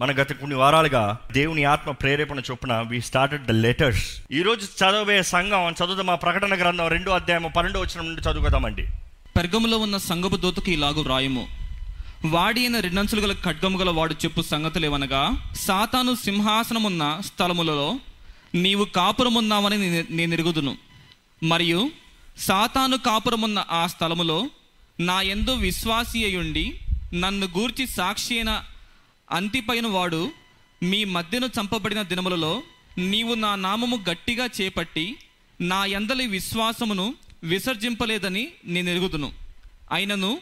మన గత కొన్ని వారాలుగా దేవుని ఆత్మ ప్రేరేపణ చొప్పున వి స్టార్టెడ్ ద లెటర్స్ ఈ రోజు చదవే సంఘం చదువుదాం. మా ప్రకటన గ్రంథం రెండో అధ్యాయం పన్నెండో వచ్చిన నుండి చదువుదామండి. పెర్గములో ఉన్న సంగపు దూతకి ఇలాగు రాయము వాడి అయిన రెండంచులు గల ఖడ్గము గల వాడు చెప్పు సంగతులేవనగా సాతాను సింహాసనమున్న స్థలములలో నీవు కాపురమున్నావని నేను ఎరుగుదును. మరియు సాతాను కాపురమున్న ఆ స్థలములో నా ఎందు విశ్వాసి అయ్యుండి నన్ను గూర్చి సాక్షి అయిన అంతిపైన వాడు మీ మధ్యను చంపబడిన దినములలో నీవు నా నామము గట్టిగా చేపట్టి నా ఎందలి విశ్వాసమును విసర్జింపలేదని నేను ఎరుగుదును. అయినను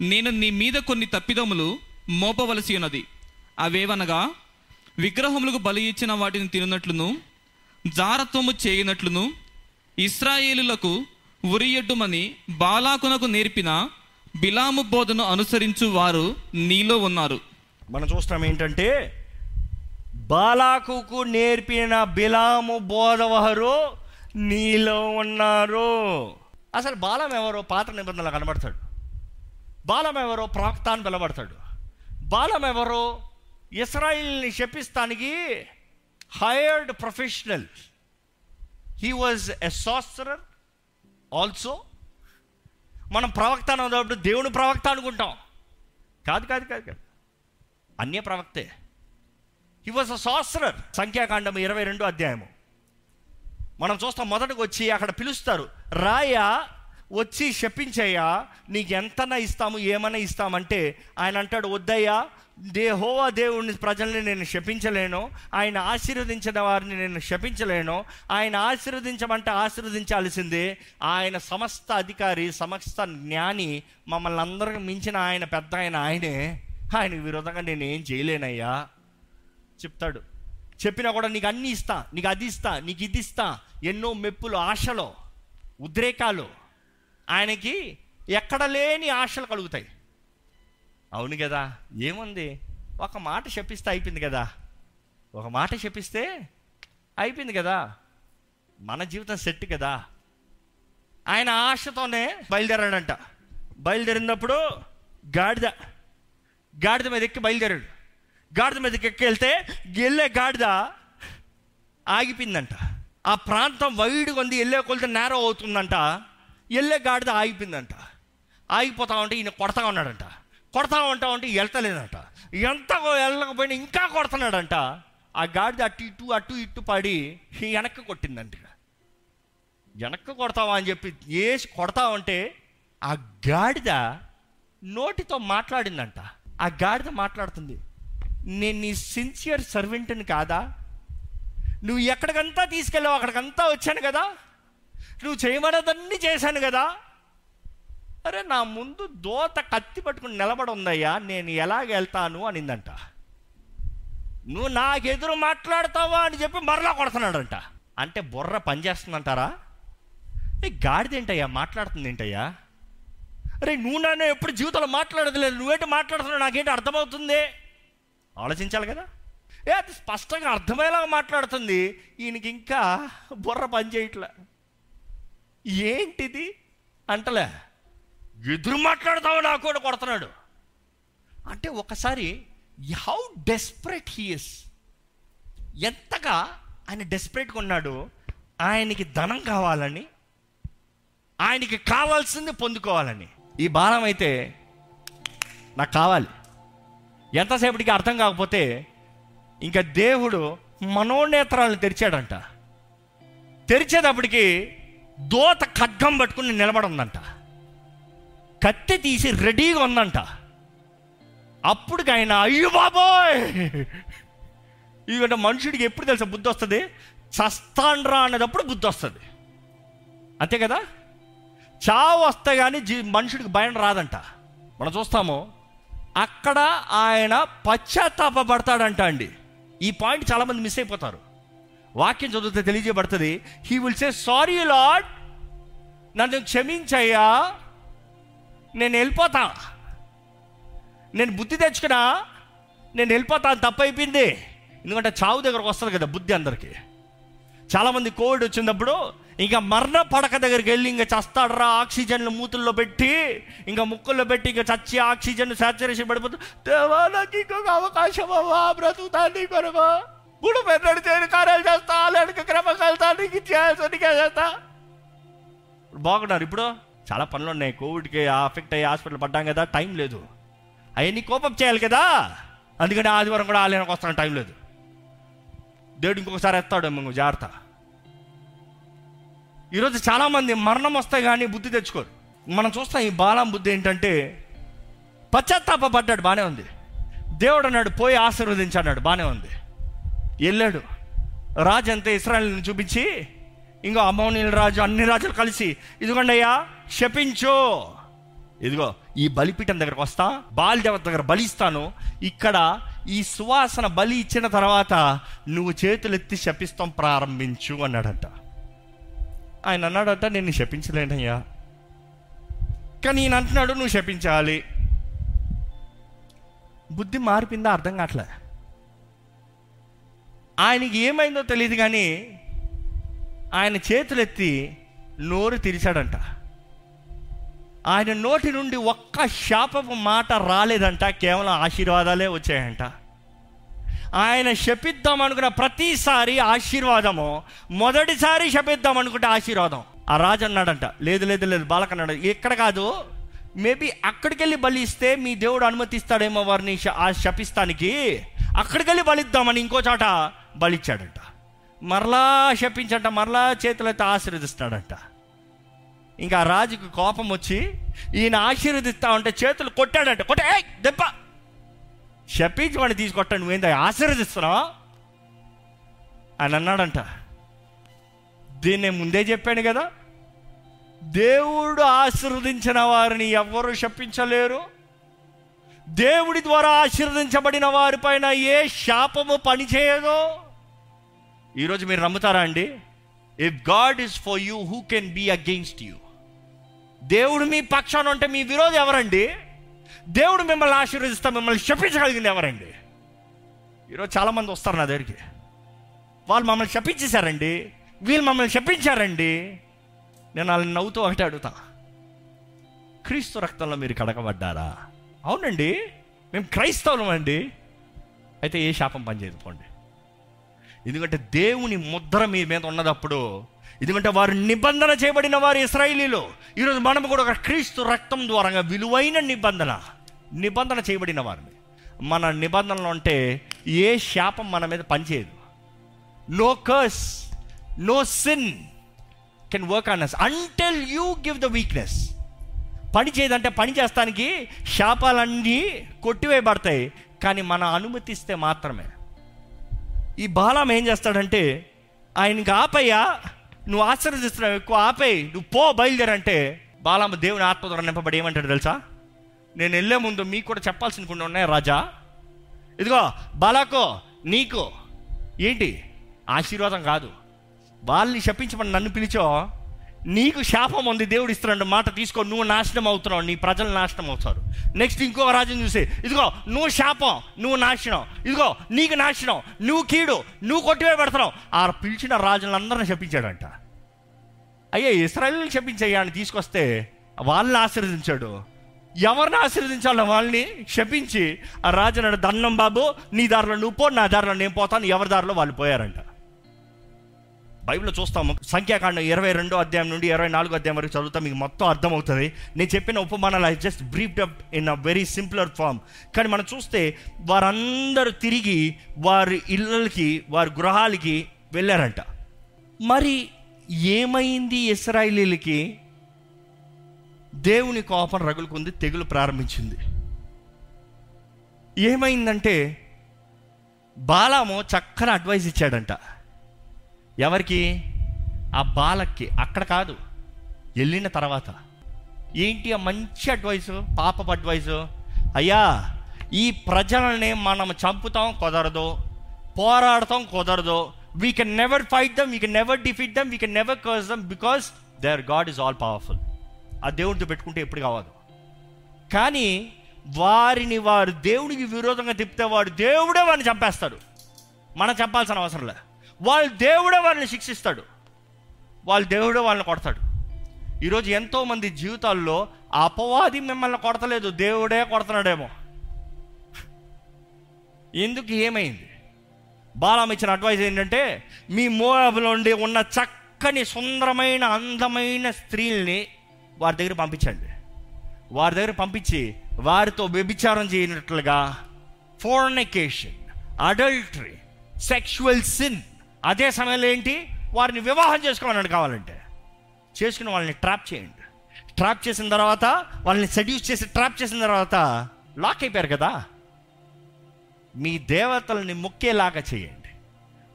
నేను నీ మీద కొన్ని తప్పిదములు మోపవలసి ఉన్నది. అవేవనగా విగ్రహములకు బలి ఇచ్చిన వాటిని తిననట్లును జారత్వము చేయనట్లును ఇస్రాయేలులకు ఉరియడ్డుమని బాలాకునకు నేర్పిన బిలాము బోధను అనుసరించు వారు నీలో ఉన్నారు. మనం చూస్తాం ఏంటంటే బాలాకుకు నేర్పిన బిలాము బోధవహరు నీలో ఉన్నారు. అసలు బాలం ఎవరో పాత్ర నిబంధనలు కనబడతాడు. బాలం ఎవరో ప్రాక్తాన్ పిలబడతాడు బాలం ఎవరో ఇస్రాయిల్ని శపిస్తానికి hired professional he was a sorcerer also మనం ప్రవక్త అన్నప్పుడు దేవుని ప్రవక్త అనుకుంటాం. కాదు కాదు కాదు కాదు. అన్య ప్రవక్తే హి వాజ్ అ సాస్టరర్ సంఖ్యాకాండం ఇరవై రెండు అధ్యాయము. మనం చూస్తాం మొదటకు వచ్చి అక్కడ పిలుస్తారు రాయా వచ్చి శపించయ్యా నీకు ఎంతనా ఇస్తాము ఏమన్నా ఇస్తామంటే ఆయన అంటాడు వద్దయ్యా దేహోవా దేవుని ప్రజల్ని నేను శపించలేను ఆయన ఆశీర్వదించిన వారిని నేను శపించలేను ఆయన ఆశీర్వదించమంటే ఆశీర్వదించాల్సిందే ఆయన సమస్త అధికారి సమస్త జ్ఞాని మమ్మల్ని అందరికి మించిన ఆయన పెద్ద ఆయన ఆయనే. ఆయనకు విరోధంగా నేను ఏం చేయలేనయ్యా. చెప్తాడు. చెప్పినా కూడా నీకు అన్ని ఇస్తా నీకు అది ఇస్తా నీకు ఇది ఇస్తా. ఎన్నో మెప్పులు ఆశలో ఉద్రేకాలు ఆయనకి ఎక్కడ లేని ఆశలు కలుగుతాయి. అవును కదా ఏముంది? ఒక మాట చెప్పిస్తే అయిపోయింది కదా. ఒక మాట చెప్పిస్తే అయిపోయింది కదా. మన జీవితం సెట్ కదా. ఆయన ఆశతోనే బయలుదేరాడంట. బయలుదేరినప్పుడు గాడిద గాడిద మీద ఎక్కి బయలుదేరాడు. గాడిద మీదకి ఎక్కి వెళ్తే వెళ్ళే గాడిద ఆగిపోయిందంట. ఆ ప్రాంతం వైడ్ ఉంది వెళ్ళే కొలితే నేరం అవుతుందంట. వెళ్ళే గాడిద ఆగిపోయిందంట. ఆగిపోతా ఉంటే ఈయన కొడతా ఉన్నాడంట. కొడతా ఉంటా ఉంటే వెళ్తలేదంట ఎంత వెళ్ళకపోయినా ఇంకా కొడుతున్నాడంట. ఆ గాడిద అటు ఇటు అటు ఇటు పడి వెనక్కి కొట్టిందంట వెనక్కి కొడతావా అని చెప్పి వేసి కొడతా ఉంటే ఆ గాడిద నోటితో మాట్లాడిందంట. ఆ గాడిద మాట్లాడుతుంది నేను నీ సిన్సియర్ సర్వెంట్ని కాదా? నువ్వు ఎక్కడికంతా తీసుకెళ్ళావు అక్కడికంతా వచ్చాను కదా? నువ్వు చేయమన్నదన్నీ చేశాను కదా? అరే నా ముందు దోత కత్తి పట్టుకుని నిలబడి ఉందయ్యా నేను ఎలాగ వెళ్తాను? అనిందంట. నువ్వు నాకు ఎదురు మాట్లాడతావా? అని చెప్పి మరలా కొడుతున్నాడంట. అంటే బుర్ర పనిచేస్తుందంటారా? ఏ గాడిదేంటయ్యా? మాట్లాడుతుంది ఏంటయ్యా అరే నువ్వు నన్ను ఎప్పుడు జీవితంలో మాట్లాడదు నువ్వేంటి మాట్లాడుతున్నావు? నాకేంటి అర్థమవుతుంది? ఆలోచించాలి కదా. ఏ అది స్పష్టంగా అర్థమయ్యేలాగా మాట్లాడుతుంది. ఈయనకి ఇంకా బుర్ర పనిచేయట్లే ఏంటిది? అంటలే. ఎదురు మాట్లాడతావు నాకు కూడా కొడుతున్నాడు. అంటే ఒకసారి హౌ డెస్పరేట్ హీఎస్ ఎంతగా ఆయన డెస్పరేట్గా ఉన్నాడు. ఆయనకి ధనం కావాలని ఆయనకి కావాల్సింది పొందుకోవాలని. ఈ బాణం అయితే నాకు కావాలి. ఎంతసేపటికి అర్థం కాకపోతే ఇంకా దేవుడు మనోనేత్రాలను తెరిచాడంట. తెరిచేటప్పటికి దోత ఖడ్గం పట్టుకుని నిలబడి ఉందంట కత్తి తీసి రెడీగా ఉందంట. అప్పుడు ఆయన అయ్యో బాబోయ్! ఇదంటే మనుషుడికి ఎప్పుడు తెలుసా బుద్ధి వస్తుంది? చస్తాండ్రా అనేటప్పుడు బుద్ధి వస్తుంది. అంతే కదా? చావు వస్తే కానీ జీ మనుషుడికి భయం రాదంట. మనం చూస్తాము అక్కడ ఆయన పశ్చాత్తాపడతాడంట అండి. ఈ పాయింట్ చాలామంది మిస్ అయిపోతారు. వాక్యం చదివితే తెలియజేయబడుతుంది he will say sorry lord నన్ను క్షమించయ్యా. నేను వెళ్ళిపోతా. నేను బుద్ధి తెచ్చుకున్నా. నేను వెళ్ళిపోతాను తప్పైపోయింది. ఎందుకంటే చావు దగ్గరకు వస్తుంది కదా బుద్ధి అందరికీ. చాలామంది కోవిడ్ వచ్చినప్పుడు ఇంకా మరణ పడక దగ్గరికి వెళ్ళి ఇంకా చస్తాడరా ఆక్సిజన్లు మూతుల్లో పెట్టి ఇంకా ముక్కుల్లో పెట్టి ఇంకా చచ్చి ఆక్సిజన్ సాచురేషన్ పడిపోతుంది దేవా నాకు ఇంకొక అవకాశం అవ్వా బ్రతుకుతాన్ని కొరవా కొరకు. గుడు పెద్దడు చేయని కార్యాలు చేస్తా లేక క్రమంగా వెళ్తా నీకు చేస్తా చేస్తా. ఇప్పుడు బాగున్నారు ఇప్పుడు. చాలా పనులు ఉన్నాయి. కోవిడ్కి అఫెక్ట్ అయ్యి హాస్పిటల్ పడ్డాం కదా టైం లేదు. అవన్నీ కోపం చేయాలి కదా. అందుకని ఆదివారం కూడా ఆలయానికి వస్తాను టైం లేదు. దేవుడు ఇంకొకసారి ఎత్తాడు మేము జాగ్రత్త. ఈరోజు చాలామంది మరణం వస్తే కానీ బుద్ధి తెచ్చుకోరు. మనం చూస్తాం ఈ బాలం బుద్ధి ఏంటంటే పశ్చాత్తాప పడ్డాడు బాగానే ఉంది. దేవుడు అన్నాడు పోయి ఆశీర్వదించన్నాడు బాగానే ఉంది. వెళ్ళాడు. రాజు అంతే ఇస్రాయల్ని చూపించి ఇంకో అమౌనీల రాజు అన్ని రాజులు కలిసి ఇదిగోండి అయ్యా శపించు. ఇదిగో ఈ బలిపీఠం దగ్గరకు వస్తా బాల్ దేవత దగ్గర బలిస్తాను. ఇక్కడ ఈ సువాసన బలి ఇచ్చిన తర్వాత నువ్వు చేతులెత్తి శపిస్తాం ప్రారంభించు అన్నాడంట. ఆయన అన్నాడంట నేను శపించలేనయ్యా. కానీ ఈయన అంటున్నాడు నువ్వు శపించాలి. బుద్ధి మారిపోయిందా అర్థం కావట్లే. ఆయనకి ఏమైందో తెలియదు కానీ ఆయన చేతులెత్తి నోరు తెరిచాడంట. ఆయన నోటి నుండి ఒక్క శాపపు మాట రాలేదంట కేవలం ఆశీర్వాదాలే వచ్చాయంట. ఆయన శపిద్దాం అనుకున్న ప్రతిసారి ఆశీర్వాదము మొదటిసారి శపిద్దాం అనుకుంటే ఆశీర్వాదం. ఆ రాజు అన్నాడంట లేదు లేదు లేదు బాలక అన్నాడు ఇక్కడ కాదు మేబీ అక్కడికి వెళ్ళి బలి ఇస్తే మీ దేవుడు అనుమతిస్తాడేమో వారిని ఆ శపిస్తానికి అక్కడికి వెళ్ళి బలిద్దామని ఇంకో చోట బలిచ్చాడంట. మరలా శపించంట మరలా చేతులైతే ఆశీర్వదిస్తాడంట. ఇంకా రాజుకు కోపం వచ్చి ఈయన ఆశీర్వదిస్తా ఉంటే చేతులు కొట్టాడంట. కొట్టే దెబ్బ. శపించి వాడిని తీసుకొట్టాడు నువ్వేందా ఆశీర్వదిస్తున్నావా? అని అన్నాడంట. దీన్ని ముందే చెప్పాను కదా. దేవుడు ఆశీర్వదించిన వారిని ఎవ్వరూ శపించలేరు. దేవుడి ద్వారా ఆశీర్వదించబడిన వారిపైన ఏ శాపము పనిచేయదు. ఈరోజు మీరు నమ్ముతారా అండి? If God is for you who can be against you దేవుడు మీ పక్షాన ఉంటే మీ విరోధి ఎవరండి? దేవుడు మిమ్మల్ని ఆశీర్వదిస్తా మిమ్మల్ని శపించగలిగింది ఎవరండి? ఈరోజు చాలామంది వస్తారు నా దగ్గరికి. వాళ్ళు మమ్మల్ని శపించేశారండి. వీళ్ళు మమ్మల్ని శపించారండి. నేను వాళ్ళని నవ్వుతూ ఒకటే అడుగుతా. క్రీస్తు రక్తంలో మీరు కడగబడ్డారా? అవునండి. మేము క్రైస్తవులం అండి. అయితే ఏ శాపం పనిచేయదు పోండి. ఎందుకంటే దేవుని ముద్ర మీ మీద ఉన్నదప్పుడు ఎందుకంటే వారు నిబంధన చేయబడిన వారు ఇస్రాయిలీలు. ఈరోజు మనం కూడా ఒక క్రీస్తు రక్తం ద్వారా విలువైన నిబంధన నిబంధన చేయబడిన వారిని. మన నిబంధనలు అంటే ఏ శాపం మన మీద పనిచేయదు. No curse no sin can work on us until you give the weakness పని చేయదంటే పని చేస్తానికి శాపాలన్నీ కొట్టివేయబడతాయి కానీ మన అనుమతిస్తే మాత్రమే. ఈ బాలం ఏం చేస్తాడంటే ఆయనకి ఆపయ్యా నువ్వు ఆశీర్వదిస్తున్నావు ఎక్కువ ఆపేయి. నువ్వు పో బయలుదేరంటే బాలమ్మ దేవుని ఆత్మ ద్వారా నింపబడి ఏమంటాడు తెలుసా? నేను వెళ్ళే ముందు మీకు కూడా చెప్పాల్సిన కొన్ని ఉన్నాయి రాజా. ఇదిగో బాలాకో నీకు. ఏంటి? ఆశీర్వాదం కాదు. వాళ్ళని శపించమని నన్ను పిలిచో. నీకు శాపం ఉంది దేవుడు ఇస్తున్నాడు మాట తీసుకో నువ్వు నాశనం అవుతున్నావు నీ ప్రజలు నాశనం అవుతారు. నెక్స్ట్ ఇంకో రాజుని చూసి ఇదిగో నువ్వు శాపం నువ్వు నాశనం. ఇదిగో నీకు నాశనం నువ్వు కీడు నువ్వు కొట్టివే పెడుతున్నావు ఆ పిలిచిన రాజులందరిని శపించాడంట. అయ్యే ఇస్రాయల్ని శపించయ్యా అని తీసుకొస్తే వాళ్ళని ఆశీర్వదించాడు. ఎవరిని ఆశీర్వదించాలో వాళ్ళని? శపించి ఆ రాజు అన్నాడు దన్నం బాబు నీ దారిలో నువ్వు పో నా దారిలో నేను పోతాను ఎవరి దారిలో వాళ్ళు పోయారంట. బైబిల్లో చూస్తాము. సంఖ్యాకాండం ఇరవై రెండో అధ్యాయం నుండి ఇరవై నాలుగో అధ్యాయం వరకు చదువుతా మీకు మొత్తం అర్థమవుతుంది. నేను చెప్పిన ఉపమానాలు I just briefed up in a very simpler form కానీ మనం చూస్తే వారందరూ తిరిగి వారి ఇళ్ళకి వారి గృహాలకి వెళ్ళారంట. మరి ఏమైంది ఇస్రాయిలీలకి? దేవుని కోపం రగులుకుంది తెగులు ప్రారంభించింది. ఏమైందంటే బాలాము చక్కని అడ్వైస్ ఇచ్చాడంట. ఎవరికి? ఆ బాలక్కి. అక్కడ కాదు. వెళ్ళిన తర్వాత. ఏంటి ఆ మంచి అడ్వైస్ పాపపు అడ్వైస్ అయ్యా ఈ ప్రజలని మనం చంపుతాం కుదరదు. పోరాడతాం కుదరదు. We can never fight them we can never defeat them we can never curse them because there God is all powerful ఆ దేవుడితో పెట్టుకుంటే ఎప్పుడు కావదు. కానీ వారిని వారు దేవుడికి విరోధంగా తిప్పితే వాడు దేవుడే వాడిని చంపేస్తాడు. మనం చంపాల్సిన అవసరం లేదు. వాళ్ళ దేవుడే వారిని శిక్షిస్తాడు. వాళ్ళ దేవుడే వాళ్ళని కొడతాడు. ఈరోజు ఎంతోమంది జీవితాల్లో అపవాది మిమ్మల్ని కొడతలేదు దేవుడే కొడుతున్నాడేమో. ఎందుకు ఏమైంది? బాలం ఇచ్చిన అడ్వైజ్ ఏంటంటే మీ మోయాబులో ఉండి ఉన్న చక్కని సుందరమైన అందమైన స్త్రీల్ని వారి దగ్గర పంపించండి. వారి దగ్గర పంపించి వారితో వ్యభిచారం చేయనట్లుగా ఫోర్నికేషన్ అడల్టరీ సెక్షువల్ సిన్ అదే సమయంలో ఏంటి? వారిని వివాహం చేసుకోమన్నాడు కావాలంటే. చేసుకుని వాళ్ళని ట్రాప్ చేయండి. ట్రాప్ చేసిన తర్వాత వాళ్ళని సెడ్యూస్ చేసి ట్రాప్ చేసిన తర్వాత లాక్ అయిపోయారు కదా. మీ దేవతల్ని మొక్కేలాగా చేయండి.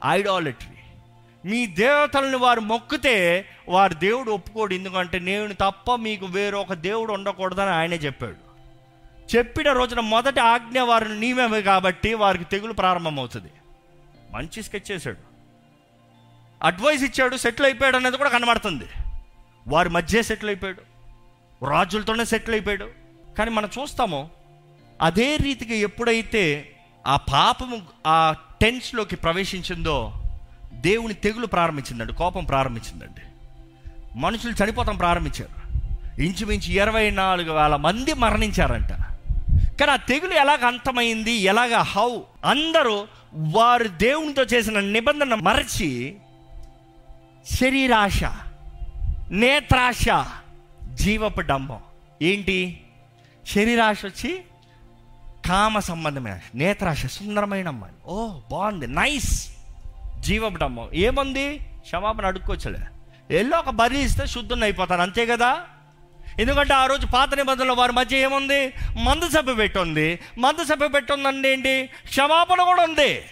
ఐడాలిటరీ. మీ దేవతల్ని వారు మొక్కితే వారు దేవుడు ఒప్పుకోడు. ఎందుకంటే నేను తప్ప మీకు వేరొక దేవుడు ఉండకూడదని ఆయనే చెప్పాడు. చెప్పిన రోజున మొదటి ఆజ్ఞ వారిని నీవే కాబట్టి వారికి తెగులు ప్రారంభమవుతుంది. మంచి స్కెచ్ చేశాడు. అడ్వైస్ ఇచ్చాడు సెటిల్ అయిపోయాడు అనేది కూడా కనబడుతుంది. వారి మధ్య సెటిల్ అయిపోయాడు. రాజులతోనే సెటిల్ అయిపోయాడు. కానీ మనం చూస్తాము అదే రీతిగా ఎప్పుడైతే ఆ పాపము ఆ టెన్స్లోకి ప్రవేశించిందో దేవుని తెగులు ప్రారంభించిందండి కోపం ప్రారంభించిందండి. మనుషులు చనిపోతాం ప్రారంభించారు. ఇంచుమించు ఇరవై నాలుగు వేల మంది మరణించారంట. కానీ ఆ తెగులు ఎలాగ అంతమైంది ఎలాగ హౌ అందరూ వారు దేవునితో చేసిన నిబంధన మరచి శరీరాశ నేత్రాశ జీవపు డంబం. ఏంటి? శరీరాశ వచ్చి కామ సంబంధమైన ఆశ. నేత్రాశ సుందరమైన అమ్మాయి. ఓ బాగుంది. నైస్. జీవపు డంబం. ఏముంది? క్షమాపణ అడుక్కోవచ్చులే. ఎల్లో ఒక బలి ఇస్తే శుద్ధుని అయిపోతాను అంతే కదా? ఎందుకంటే ఆ రోజు పాత నిబంధనలు వారి మధ్య ఏముంది? మందు సభ పెట్టుంది. మందు సభ పెట్టుందండి ఏంటి? క్షమాపణ కూడా ఉంది.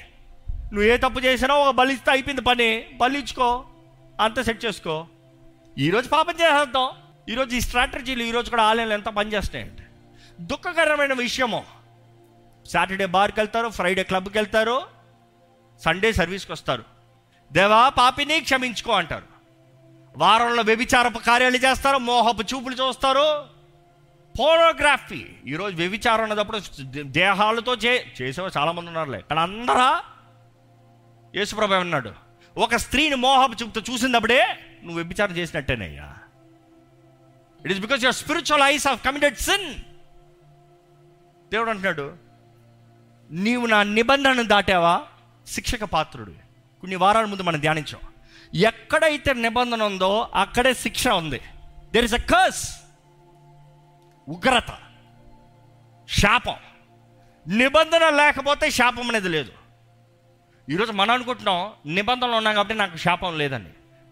నువ్వు ఏ తప్పు చేసినా ఒక బలిస్తే అయిపోయింది పని. బలిచ్చుకో అంత సెట్ చేసుకో. ఈరోజు పాపం చేసేద్దాం. ఈరోజు ఈ స్ట్రాటజీలు ఈరోజు కూడా ఆలయాలు ఎంత పనిచేస్తాయండి దుఃఖకరమైన విషయము. సాటర్డే బార్కి వెళ్తారు ఫ్రైడే క్లబ్కి వెళ్తారు సండే సర్వీస్కి వస్తారు. దేవా పాపిని క్షమించుకో అంటారు. వారంలో వ్యభిచారపు కార్యాలు చేస్తారు మోహపు చూపులు చూస్తారు. ఫోటోగ్రఫీ ఈరోజు వ్యభిచారం అన్నప్పుడు దేహాలతో చే చేసేవారు చాలామంది ఉన్నారులే. కానీ అందరా యేసుప్రభు అన్నాడు ఒక స్త్రీని మోహపు చూపుతో చూసినప్పుడే నువ్వు వ్యభిచారం చేసినట్టేనయ్యా. It is because your spiritual eyes have committed sin దేవుడు అంటున్నాడు నీవు నా నిబంధనను దాటావా? శిక్షక పాత్రుడు కొన్ని వారాల ముందు మనం ధ్యానించాం. ఎక్కడైతే నిబంధన ఉందో అక్కడే శిక్ష ఉంది. దెర్ ఇస్ అ కర్స్ ఉగ్రత. శాపం. నిబంధన లేకపోతే శాపం అనేది లేదు. ఈరోజు మనం అనుకుంటున్నాం నిబంధనలు ఉన్నాం కాబట్టి నాకు శాపం లేదని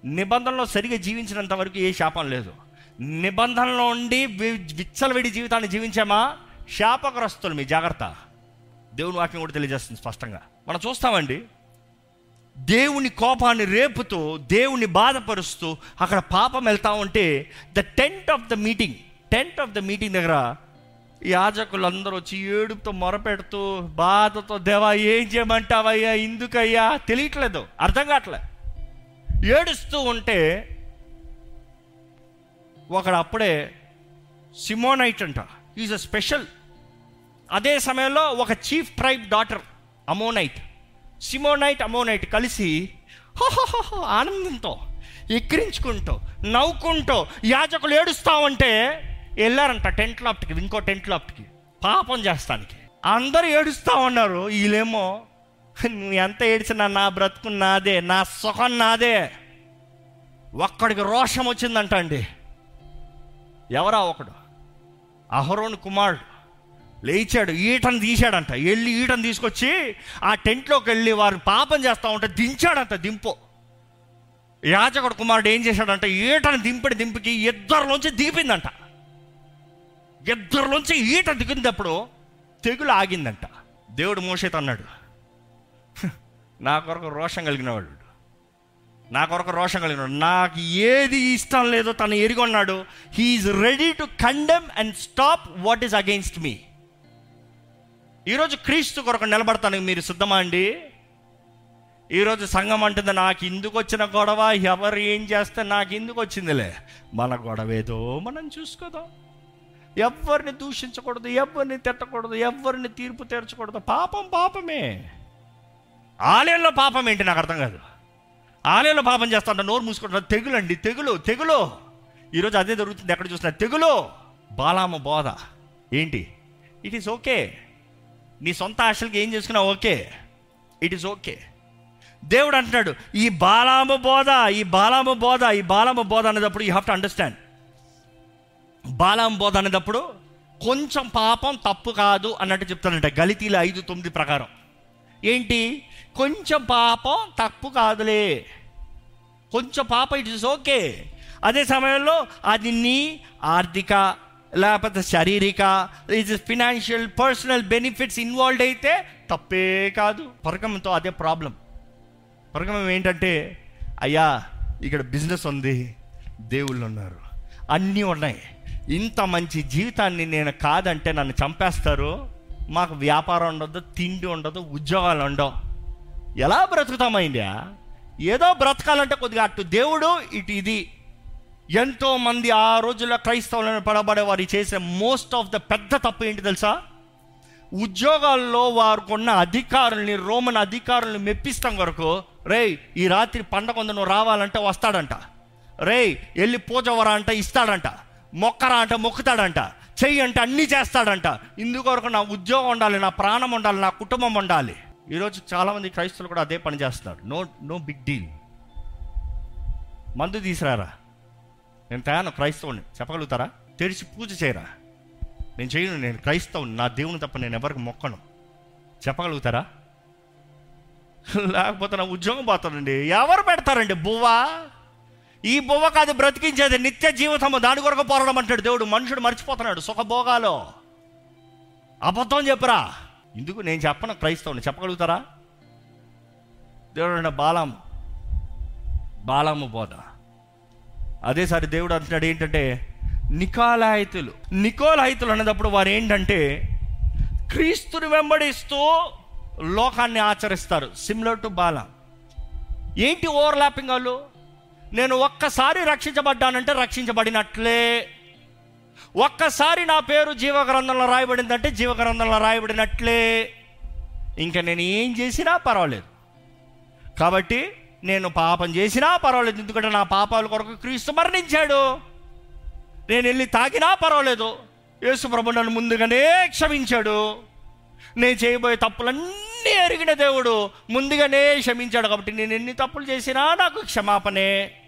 నిబంధనలో సరిగా జీవించినంత వరకు ఏ శాపం లేదు. నిబంధనలో ఉండి వి- విచ్చలవిడి జీవితాన్ని జీవించామా? శాపగ్రస్తులు మీ జాగ్రత్త. దేవుని వాక్యం కూడా తెలియజేస్తుంది స్పష్టంగా. మనం చూస్తామండి. దేవుని కోపాన్ని రేపుతూ దేవుని బాధపరుస్తూ అక్కడ పాపం వెళ్తా ఉంటే the tent of the meeting tent of the meeting దగ్గర యాజకులందరూ వచ్చి ఏడుపుతో మొరపెడుతూ బాధతో దేవా ఏం చేయమంటావయ్యా? ఎందుకయ్యా? తెలియట్లేదు అర్థం కావట్లే. ఏడుస్తూ ఉంటే ఒకడు అప్పుడే సిమోనైట్ అంట. ఈజ్ అ స్పెషల్ అదే సమయంలో ఒక chief tribe daughter Ammonite. Simeonite Ammonite కలిసి హోహోహో ఆనందంతో ఎక్కిరించుకుంటూ నవ్వుకుంటూ యాజకులు ఏడుస్తా ఉంటే వెళ్ళారంట టెంట్ లాప్ట్కి ఇంకో టెంట్ లాప్ట్కి. పాపం చేస్తానికి. అందరూ ఏడుస్తా ఉన్నారు వీళ్ళేమో నువ్వు ఎంత ఏడిచినా నా బ్రతుకు నాదే నా సుఖం నాదే. ఒక్కడికి రోషం వచ్చిందంట అండి. ఎవరా ఒకడు? అహరోన్ కుమారుడు. లేచాడు ఈటను తీశాడంట. వెళ్ళి ఈటను తీసుకొచ్చి ఆ టెంట్లోకి వెళ్ళి వారు పాపం చేస్తా ఉంటే దించాడంట దింపు. యాజకుడు కుమారుడు ఏం చేశాడంట ఈటను దింపిడి దింపికి ఇద్దరిలోంచి దిగిపోయిందంట ఇద్దరిలోంచి ఈట దిగినప్పుడు తెగులు ఆగిందంట. దేవుడు మోసేత అన్నాడు నా కొరకు రోషం కలిగిన వాడు నా కొరకు రోషం కలిగిన వాడు నాకు ఏది ఇష్టం లేదో తను ఎరిగొన్నాడు he is ready to condemn and stop what is against me ఈరోజు క్రీస్తు కొరకు నిలబడతానికి మీరు సిద్ధమా అండి? ఈరోజు సంఘం అంటుంది నాకు ఇందుకు వచ్చిన గొడవ ఎవరు ఏం చేస్తే నాకు ఇందుకు వచ్చిందిలే. మన గొడవ ఏదో మనం చూసుకోదాం. ఎవరిని దూషించకూడదు ఎవరిని తిట్టకూడదు ఎవరిని తీర్పు తీర్చకూడదు. పాపం పాపమే. ఆలయంలో పాపం ఏంటి నాకు అర్థం కాదు. ఆలయంలో పాపం చేస్తా నోరు మూసుకుంటారు తెగులు అండి తెగులు తెగులు. ఈరోజు అదే జరుగుతుంది ఎక్కడ చూసినా తెగులు. బాలామ బోధ. ఏంటి? ఇట్ ఈస్ ఓకే నీ సొంత ఆశలకి ఏం చేసుకున్నా ఓకే. ఇట్ ఈస్ ఓకే దేవుడు అంటున్నాడు ఈ బాలామ బోధ ఈ బాలామ బోధ ఈ బాలామ బోధ అనేటప్పుడు యూ హ్యావ్ టు అండర్స్టాండ్ బాలాం బోధ అనేటప్పుడు కొంచెం పాపం తప్పు కాదు అన్నట్టు చెప్తానంట గలితీలు ఐదు తొమ్మిది ప్రకారం. ఏంటి? కొంచెం పాపం తప్పు కాదులే. కొంచెం పాపం ఇట్ ఇస్ ఓకే. అదే సమయంలో అది నీ ఆర్థిక లేకపోతే శారీరక ఇది ఫినాన్షియల్ పర్సనల్ బెనిఫిట్స్ ఇన్వాల్వ్ అయితే తప్పే కాదు. పరగమంతో అదే ప్రాబ్లం. పరగమం ఏంటంటే అయ్యా ఇక్కడ బిజినెస్ ఉంది దేవుళ్ళు ఉన్నారు. అన్నీ ఉన్నాయి. ఇంత మంచి జీవితాన్ని నేను కాదంటే నన్ను చంపేస్తారు. మాకు వ్యాపారం ఉండదు తిండి ఉండదు ఉద్యోగాలు ఉండవు. ఎలా బ్రతుకుతామైందా ఏదో బ్రతకాలంటే కొద్దిగా అటు దేవుడు ఇటు ఇది. ఎంతోమంది ఆ రోజుల్లో క్రైస్తవులను పడబడే వారు చేసే మోస్ట్ ఆఫ్ ద పెద్ద తప్పు ఏంటి తెలుసా? ఉద్యోగాల్లో వారుకున్న అధికారుల్ని రోమన్ అధికారుల్ని మెప్పిస్తాం వరకు రేయ్ ఈ రాత్రి పండగ నువ్వు రావాలంటే వస్తాడంట. రేయ్ వెళ్ళి పూజవరా అంటే ఇస్తాడంట. మొక్కరా అంటే మొక్కుతాడంట. చెయ్యి అంటే అన్నీ చేస్తాడంట. ఇందుకొరకు నా ఉద్యోగం ఉండాలి నా ప్రాణం ఉండాలి నా కుటుంబం ఉండాలి. ఈరోజు చాలామంది క్రైస్తవులు కూడా అదే పని చేస్తున్నారు. No no big deal. మందు తీసిరారా? నేను తయాను క్రైస్తవుని. చెప్పగలుగుతారా? తెరిచి పూజ చేయరా? నేను చేయను నేను క్రైస్తవుని. నా దేవుని తప్ప నేను ఎవరికి మొక్కను. చెప్పగలుగుతారా? లేకపోతే నా ఉద్యోగం పోతానండి. ఎవరు పెడతారండి? బువ్వా? ఈ బువ్వ కాదు బ్రతికించేది నిత్య జీవితము. దాని కొరకు పోరాడడం అంటాడు దేవుడు. మనుషుడు మర్చిపోతున్నాడు. సుఖభోగాలు అబద్ధం చెప్పరా? ఇందుకు నేను చెప్పను క్రైస్తవుని. చెప్పగలుగుతారా? దేవుడు అంటే బాలాం బాలాము బోధ. అదేసారి దేవుడు అంటున్నాడు ఏంటంటే నికాలాయితులు నికోలాయితులు అనేటప్పుడు వారు ఏంటంటే క్రీస్తుని వెంబడిస్తూ లోకాన్ని ఆచరిస్తారు. Similar to Balaam. ఏంటి ఓవర్లాపింగ్ వాళ్ళు? నేను ఒక్కసారి రక్షించబడ్డానంటే రక్షించబడినట్లే. ఒక్కసారి నా పేరు జీవగ్రంథంలో రాయబడిందంటే జీవగ్రంథంలో రాయబడినట్లే. ఇంకా నేను ఏం చేసినా పర్వాలేదు. కాబట్టి నేను పాపం చేసినా పర్వాలేదు. ఎందుకంటే నా పాపాల కొరకు క్రీస్తు మరణించాడు. నేను వెళ్ళి తాగినా పర్వాలేదు. యేసు ప్రభు నన్ను ముందుగానే క్షమించాడు. నేను చేయబోయే తప్పులన్నీ ఎరిగిన దేవుడు ముందుగానే క్షమించాడు కాబట్టి నేను ఎన్ని తప్పులు చేసినా నాకు క్షమాపణే.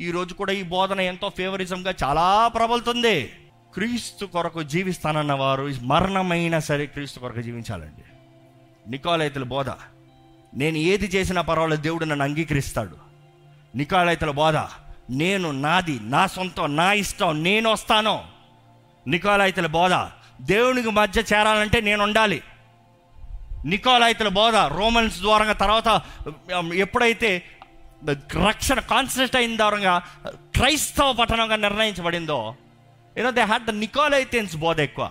ఈరోజు కూడా ఈ బోధన ఎంతో ఫేవరిజంగా చాలా ప్రబలుతుంది. క్రీస్తు కొరకు జీవిస్తానన్న వారు మరణమైనా సరే క్రీస్తు కొరకు జీవించాలండి. నికోలైతుల బోధ నేను ఏది చేసినా పర్వాలేదు దేవుడు నన్ను అంగీకరిస్తాడు. నికోలైతుల బోధ నేను నాది నా సొంతం నా ఇష్టం నేను వస్తాను. నికోలైతుల బోధ దేవునికి మధ్య చేరాలంటే నేను ఉండాలి. నికోలైతుల బోధ రోమన్స్ ద్వారంగా తర్వాత ఎప్పుడైతే రక్షణ కాన్సెప్ట్ అయిన ద్వారంగా క్రైస్తవ పట్టణంగా నిర్ణయించబడిందో. You know they had the Nicolaitans బోధ ఎక్కువ.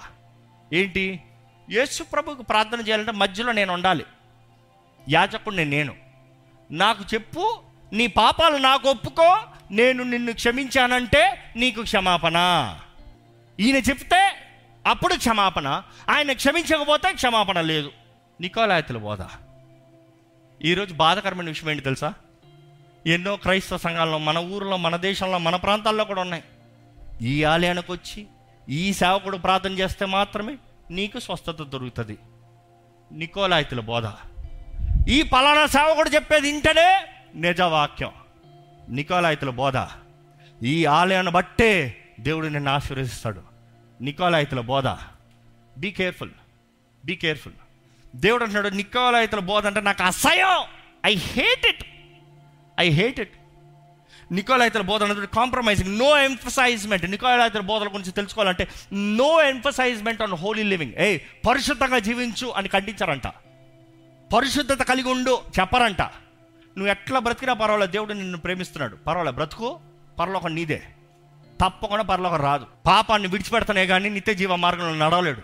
ఏంటి? యేసు ప్రభుకు ప్రార్థన చేయాలంటే మధ్యలో నేను ఉండాలి. యాచకుడిని నేను. నాకు చెప్పు నీ పాపాలు నాకు ఒప్పుకో నేను నిన్ను క్షమించానంటే నీకు క్షమాపణ. ఈయన చెప్తే అప్పుడు క్షమాపణ. ఆయన క్షమించకపోతే క్షమాపణ లేదు. నికోలాయతుల బోధ. ఈరోజు బాధకరమైన విషయం ఏంటి తెలుసా? ఎన్నో క్రైస్తవ సంఘాల్లో మన ఊర్లో మన దేశంలో మన ప్రాంతాల్లో కూడా ఉన్నాయి. ఈ ఆలయానికి వచ్చి ఈ సేవకుడు ప్రార్థన చేస్తే మాత్రమే నీకు స్వస్థత దొరుకుతుంది. నికోలాయితుల బోధ. ఈ పలానా సేవకుడు చెప్పేది ఇంటనే నిజవాక్యం. నికోలాయితుల బోధ. ఈ ఆలయాన్ని బట్టే దేవుడు నిన్ను ఆశీర్వదిస్తాడు. నికోలాయితుల బోధ. బీ కేర్ఫుల్ బీ కేర్ఫుల్ దేవుడు అంటున్నాడు నికోలాయితుల బోధ అంటే నాకు అసహ్యం. I hate it I hate it నికోలాయితల బోధ కాంప్రమైజింగ్ నో ఎంఫసైజ్మెంట్ నికోలాయితల బోధల గురించి తెలుసుకోవాలంటే no emphasizement on holy living ఏ పరిశుద్ధంగా జీవించు అని ఖండించారంట. పరిశుద్ధత కలిగి ఉండు చెప్పరంట. నువ్వు ఎట్లా బ్రతికినా పర్వాలేదు దేవుడు నిన్ను ప్రేమిస్తున్నాడు. పర్వాలేదు బ్రతుకు పరలోకం నీదే. తప్పకుండా పరలోకం రాదు. పాపాన్ని విడిచిపెడతానే కానీ నిత్య జీవ మార్గంలో నడవలేడు.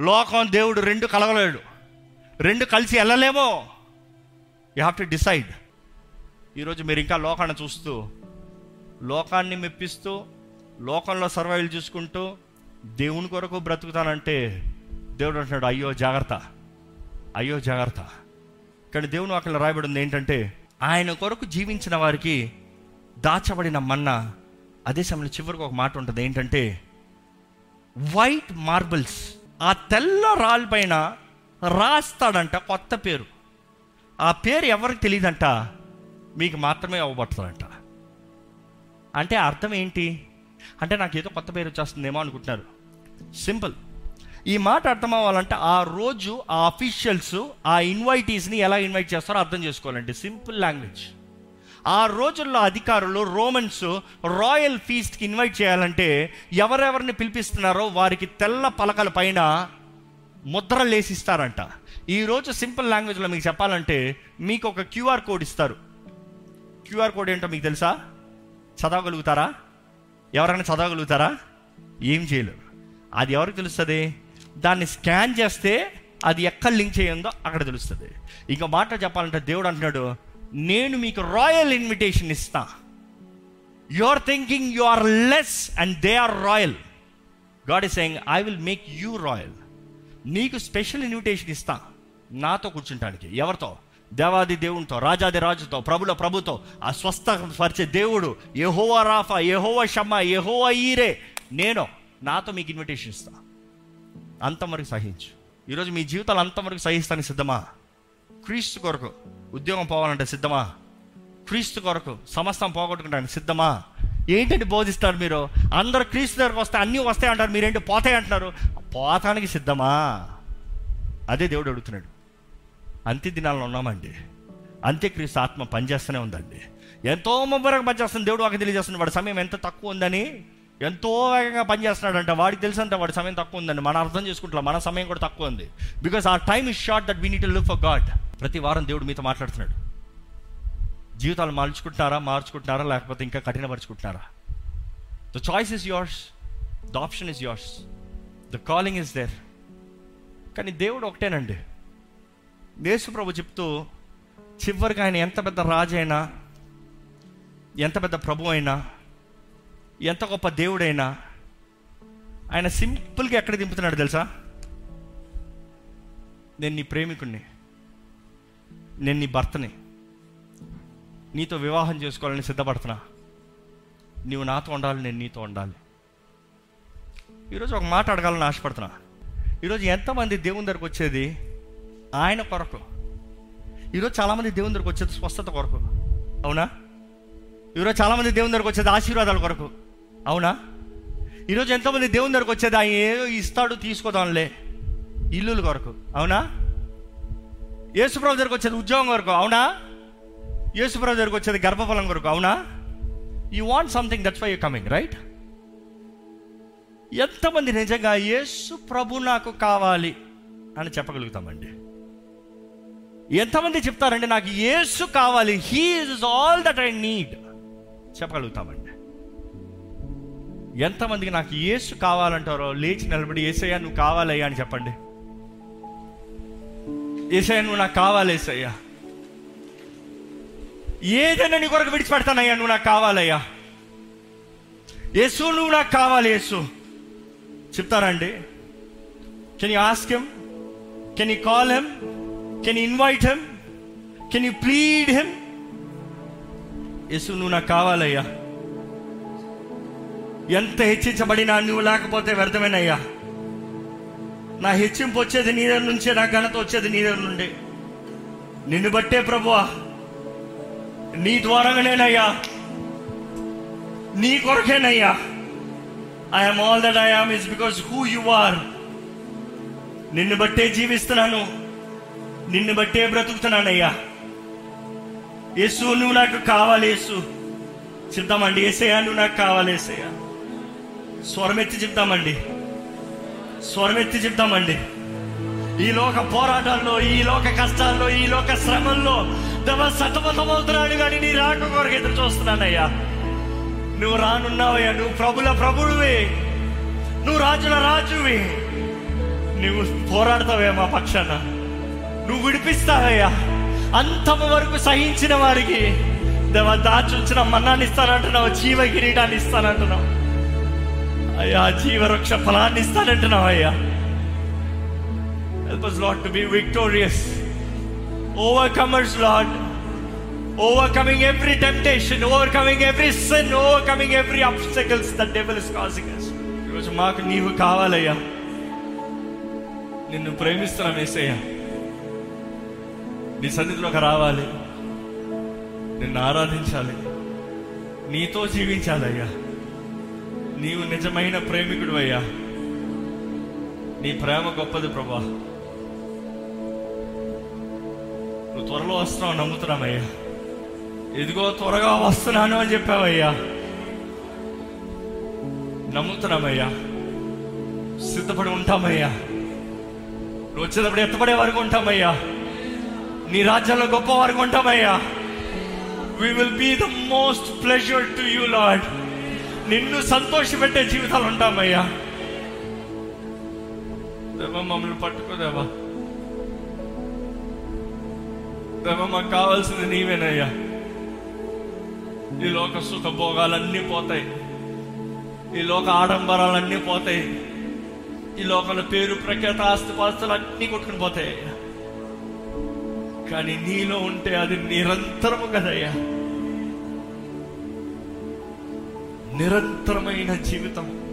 లోకం దేవుడు రెండు కలగలేడు. రెండు కలిసి వెళ్ళలేమో. యూ హ్యావ్ టు డిసైడ్ ఈరోజు మీరు ఇంకా లోకాన్ని చూస్తూ లోకాన్ని మెప్పిస్తూ లోకంలో సర్వైవల్ చూసుకుంటూ దేవుని కొరకు బ్రతుకుతానంటే దేవుడు అంటున్నాడు అయ్యో జాగ్రత్త. అయ్యో జాగ్రత్త. కానీ దేవుని వాక్యంలో రాయబడింది ఏంటంటే ఆయన కొరకు జీవించిన వారికి దాచబడిన మన్న అదే సమయంలో చివరికి ఒక మాట ఉంటుంది ఏంటంటే వైట్ మార్బుల్స్ ఆ తెల్ల రాళ్ళపైన రాస్తాడంట కొత్త పేరు. ఆ పేరు ఎవరికి తెలియదంట? మీకు మాత్రమే అవ్వబడుతుందంట. అంటే అర్థం ఏంటి? అంటే నాకు ఏదో కొత్త పేరు వచ్చేస్తుందేమో అనుకుంటున్నారు. సింపుల్ ఈ మాట అర్థం అవ్వాలంటే ఆ రోజు ఆ అఫీషియల్స్ ఆ ఇన్వైటీస్ని ఎలా ఇన్వైట్ చేస్తారో అర్థం చేసుకోవాలండి. సింపుల్ లాంగ్వేజ్ ఆ రోజుల్లో అధికారులు రోమన్స్ రాయల్ ఫీస్ట్కి ఇన్వైట్ చేయాలంటే ఎవరెవరిని పిలిపిస్తున్నారో వారికి తెల్ల పలకల పైన ముద్రలు వేసిస్తారంట ఈరోజు సింపుల్ లాంగ్వేజ్లో మీకు చెప్పాలంటే మీకు ఒక క్యూఆర్ కోడ్ ఇస్తారు. క్యూఆర్ కోడ్ ఏంటో మీకు తెలుసా? చదవగలుగుతారా? ఎవరైనా చదవగలుగుతారా? ఏం చేయలేరు. అది ఎవరికి తెలుస్తుంది? దాన్ని స్కాన్ చేస్తే అది ఎక్కడ లింక్ చేయందో అక్కడ తెలుస్తుంది. ఇంకా మాట చెప్పాలంటే దేవుడు అంటున్నాడు నేను మీకు రాయల్ ఇన్విటేషన్ ఇస్తా. You are thinking you are less and they are royal God is saying I will make you royal నీకు స్పెషల్ ఇన్విటేషన్ ఇస్తా. నాతో కూర్చుంటానికి. ఎవరితో? దేవాది దేవునితో రాజాది రాజుతో ప్రభుల ప్రభుతో ఆ స్వస్థ పరిచే దేవుడు యహోవా రాఫా యహోవా షమ్మ యహోవా ఈరే. నేను నాతో మీకు ఇన్విటేషన్ ఇస్తా. అంతవరకు సహించు. ఈరోజు మీ జీవితాలు అంతవరకు సహిస్తానికి సిద్ధమా? క్రీస్తు కొరకు ఉద్యోగం పోవాలంటే సిద్ధమా? క్రీస్తు కొరకు సమస్తం పోగొట్టుకుంటానికి సిద్ధమా? ఏంటంటే బోధిస్తారు మీరు? అందరు క్రీస్తు దగ్గరకు వస్తే అన్నీ వస్తాయి అంటారు మీరేంటి పోతాయి అంటున్నారు పోతానికి సిద్ధమా? అదే దేవుడు అడుగుతున్నాడు. అంత్య దినాల్లో ఉన్నామండి. అంత్యక్రీస్తు ఆత్మ పనిచేస్తూనే ఉందండి. ఎంతో ముమ్మరంగా పనిచేస్తుంది. దేవుడు వాకి తెలియజేస్తుంది. వాడి సమయం ఎంత తక్కువ ఉందని ఎంతో వేగంగా పనిచేస్తున్నాడంట. వాడికి తెలిసినంత వాడి సమయం తక్కువ ఉందండి. మనం అర్థం చేసుకుంటున్నాం. మన సమయం కూడా తక్కువ ఉంది. బికాస్ ఆ time is short that we need live for God ప్రతి వారం దేవుడు మీతో మాట్లాడుతున్నాడు. జీవితాలు మార్చుకుంటున్నారా మార్చుకుంటున్నారా లేకపోతే ఇంకా కఠినపరుచుకుంటున్నారా? The choice is yours the option is yours the calling is there కానీ దేవుడు ఒకటేనండి. దేశప్రభు చెప్తూ చివరికి ఆయన ఎంత పెద్ద రాజైనా ఎంత పెద్ద ప్రభు అయినా ఎంత గొప్ప దేవుడైనా ఆయన సింపుల్గా ఎక్కడ దింపుతున్నాడు తెలుసా? నేను నీ ప్రేమికుణ్ణి. నేను నీ భర్తని. నీతో వివాహం చేసుకోవాలని సిద్ధపడుతున్నా. నీవు నాతో ఉండాలి నేను నీతో ఉండాలి. ఈరోజు ఒక మాట అడగాలని ఆశపడుతున్నా. ఈరోజు ఎంతమంది దేవుని దగ్గరకు వచ్చేది ఆయన కొరకు. ఈరోజు చాలామంది దేవుని దగ్గరకు వచ్చేది స్వస్థత కొరకు. అవునా? ఈరోజు చాలామంది దేవుని దగ్గరకు వచ్చేది ఆశీర్వాదాల కొరకు. అవునా? ఈరోజు ఎంతోమంది దేవుని దగ్గరకు వచ్చేది ఆయన ఏదో ఇస్తాడు తీసుకోదాంలే. ఇల్లుల కొరకు. అవునా? యేసుప్రభు దగ్గరకు వచ్చేది ఉద్యోగం కొరకు. అవునా? యేసుప్రభు దగ్గరకు వచ్చేది గర్భఫలం కొరకు. అవునా? You want something that's why you coming right ఎంతమంది నిజంగా యేసు ప్రభు నాకు కావాలి అని చెప్పగలుగుతామండి. ఎంతమంది చెప్తారండి నాకు యేసు కావాలి he is all that I need. చెప్పగలుగుతామండి. ఎంతమందికి నాకు యేసు కావాలంటారో లేచి నిలబడి ఏసయ్యా నువ్వు కావాలయ్యా అని చెప్పండి. ఏసయ్యా నువ్వు నాకు కావాలి ఏసయ్యా. ఏదైనా నీ కొరకు విడిచిపెడతానయ్యా నువ్వు నాకు కావాలయ్యా. యేసు నువ్వు నాకు కావాలి యేసు. చెప్తారండి can you ask him can you call him can invite him can you plead him యేసు నువ్వు నాకు కావాలయ్యా. ఎంత హెచ్చించబడినా నువ్వు లేకపోతే వ్యర్థమేనయ్యా. నా హెచ్చింపు వచ్చేది నీ దగ్గర నుంచే నా ఘనత వచ్చేది నీ దగ్గర నుండి. నిన్ను బట్టే ప్రభువా నీ ద్వారంగానేనయ్యా నీ కొరకేనయ్యా. I'm all that I'm is because who you are నిన్ను బట్టే జీవిస్తున్నాను. నిన్ను బట్టే బ్రతుకుతున్నానయ్యా. యేసు నువ్వు నాకు కావాలి యేసు. చెప్తామండి ఏసయ్యా నువ్వు నాకు కావాలి ఏసయ్యా. స్వరమెత్తి చెప్తామండి స్వరమెత్తి చెప్తామండి ఈ లోక పోరాటాల్లో ఈ లోక కష్టాల్లో ఈ లోక శ్రమల్లో దవ సతమతమవుతున్నాడు కానీ నీ రాక కొరకు ఎదురు చూస్తున్నానయ్యా. నువ్వు రానున్నావయ్యా నువ్వు ప్రభుల ప్రభుడువే నువ్వు రాజుల రాజువి. నువ్వు పోరాడతావే మా పక్షాన. నువ్వు విడిపిస్తావయ్యా. అంతం వరకు సహించిన వారికి దేవ దాచుంచిన మన్నాన్ని ఇస్తానంటున్నావు జీవ కిరీటాన్ని ఇస్తానంటున్నావు. అయ్యా జీవవృక్ష ఫలాన్ని ఇస్తానంటున్నావు అయ్యా. Help us to be victorious overcomers lord overcoming every temptation overcoming every sin, overcoming every obstacles the devil is causing us. ఈరోజు మాకు నీవు కావాలయ్యా. నిన్ను ప్రేమిస్తున్నాం ఏసయ్యా. నీ సన్నిధిలోకి రావాలి. నిన్ను ఆరాధించాలి. నీతో జీవించాలయ్యా నీవు నిజమైన ప్రేమికుడు అయ్యా. నీ ప్రేమ గొప్పది ప్రభా. నువ్వు త్వరలో వస్తున్నావు నమ్ముతున్నామయ్యా ఇదిగో త్వరగా వస్తున్నాను అని చెప్పావయ్యా నమ్ముతున్నామయ్యా సిద్ధపడి ఉంటామయ్యా నువ్వు వచ్చేటప్పుడు ఎత్తపడే వరకు ఉంటామయ్యా నీ రాజ్యంలో గొప్ప వరకు ఉంటామయ్యా we will be the most pleasure to you lord నిన్ను సంతోషపెట్టే జీవితాలు ఉంటామయ్యా. దేవా మమ్మల్ని పట్టుకోదేవా దేవా. మాకు కావాల్సింది నీవేనయ్యా. ఈ లోక సుఖ భోగాలన్నీ పోతాయి. ఈ లోక ఆడంబరాలన్నీ పోతాయి. ఈ లోకంలో పేరు ప్రఖ్యాత ఆస్తిపాస్తులు అన్నీ కొట్టుకుని పోతాయి కానీ నీలో ఉంటే అది నిరంతరము కదయ్యా. నిరంతరమైన జీవితం.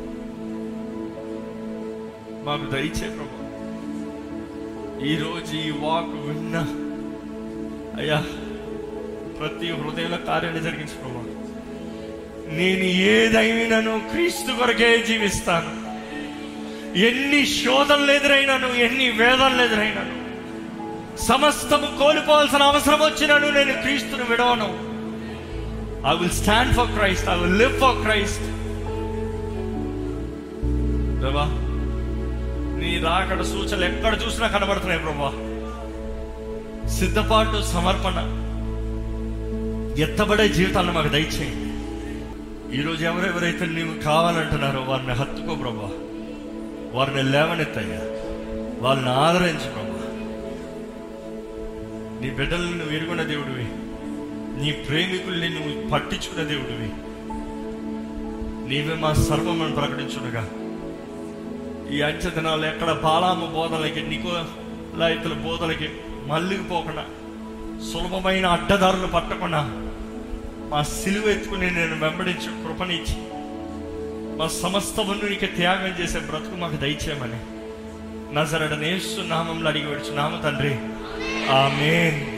మాకు దయచే ప్రభు. ఈరోజు ఈ వాక్ విన్న అయ్యా ప్రతి హృదయంలో కార్యాలు జరిగించు ప్రభు. నేను ఏదైనాను క్రీస్తు కొరకే జీవిస్తాను. ఎన్ని శోధనలు ఎదురైనాను ఎన్ని వేదనలు ఎదురైనాను. సమస్తము కోల్పోవాల్సిన అవసరం వచ్చినాను నేను క్రీస్తును విడవను. I will stand for Christ I will live for Christ ప్రభా నీ రాకడ సూచనలు ఎక్కడ చూసినా కనబడుతున్నాయి ప్రభా. సిద్ధపాటు సమర్పణ ఎత్తబడే జీవితాన్ని మాకు దయచేయి ఈరోజు ఎవరెవరైతే నీవు కావాలంటున్నారో వారిని హత్తుకో ప్రభా. వారిని లేవనెత్తయ్యా. వాళ్ళని ఆదరించు నీ బిడ్డలను నువ్వు ఎరుగున్న దేవుడివి. నీ ప్రేమికుల్ని నువ్వు పట్టించుకున్న దేవుడివి. నీవే మా సర్వమని ప్రకటించుండగా. ఈ అంచదినాలు ఎక్కడ బాలామ బోధలకి నీకో లాయితుల బోధలకి మళ్ళీకి పోకుండా సులభమైన అడ్డదారులు పట్టకుండా మా సిలువ ఎత్తుకుని నేను వెంబడించి కృపనిచ్చి మా సమస్తమును నీకు త్యాగం చేసే బ్రతుకు మాకు దయచేయమని. నజరడ నేస్తు నామంలో అడిగి విడుచు నామ తండ్రి. Amén.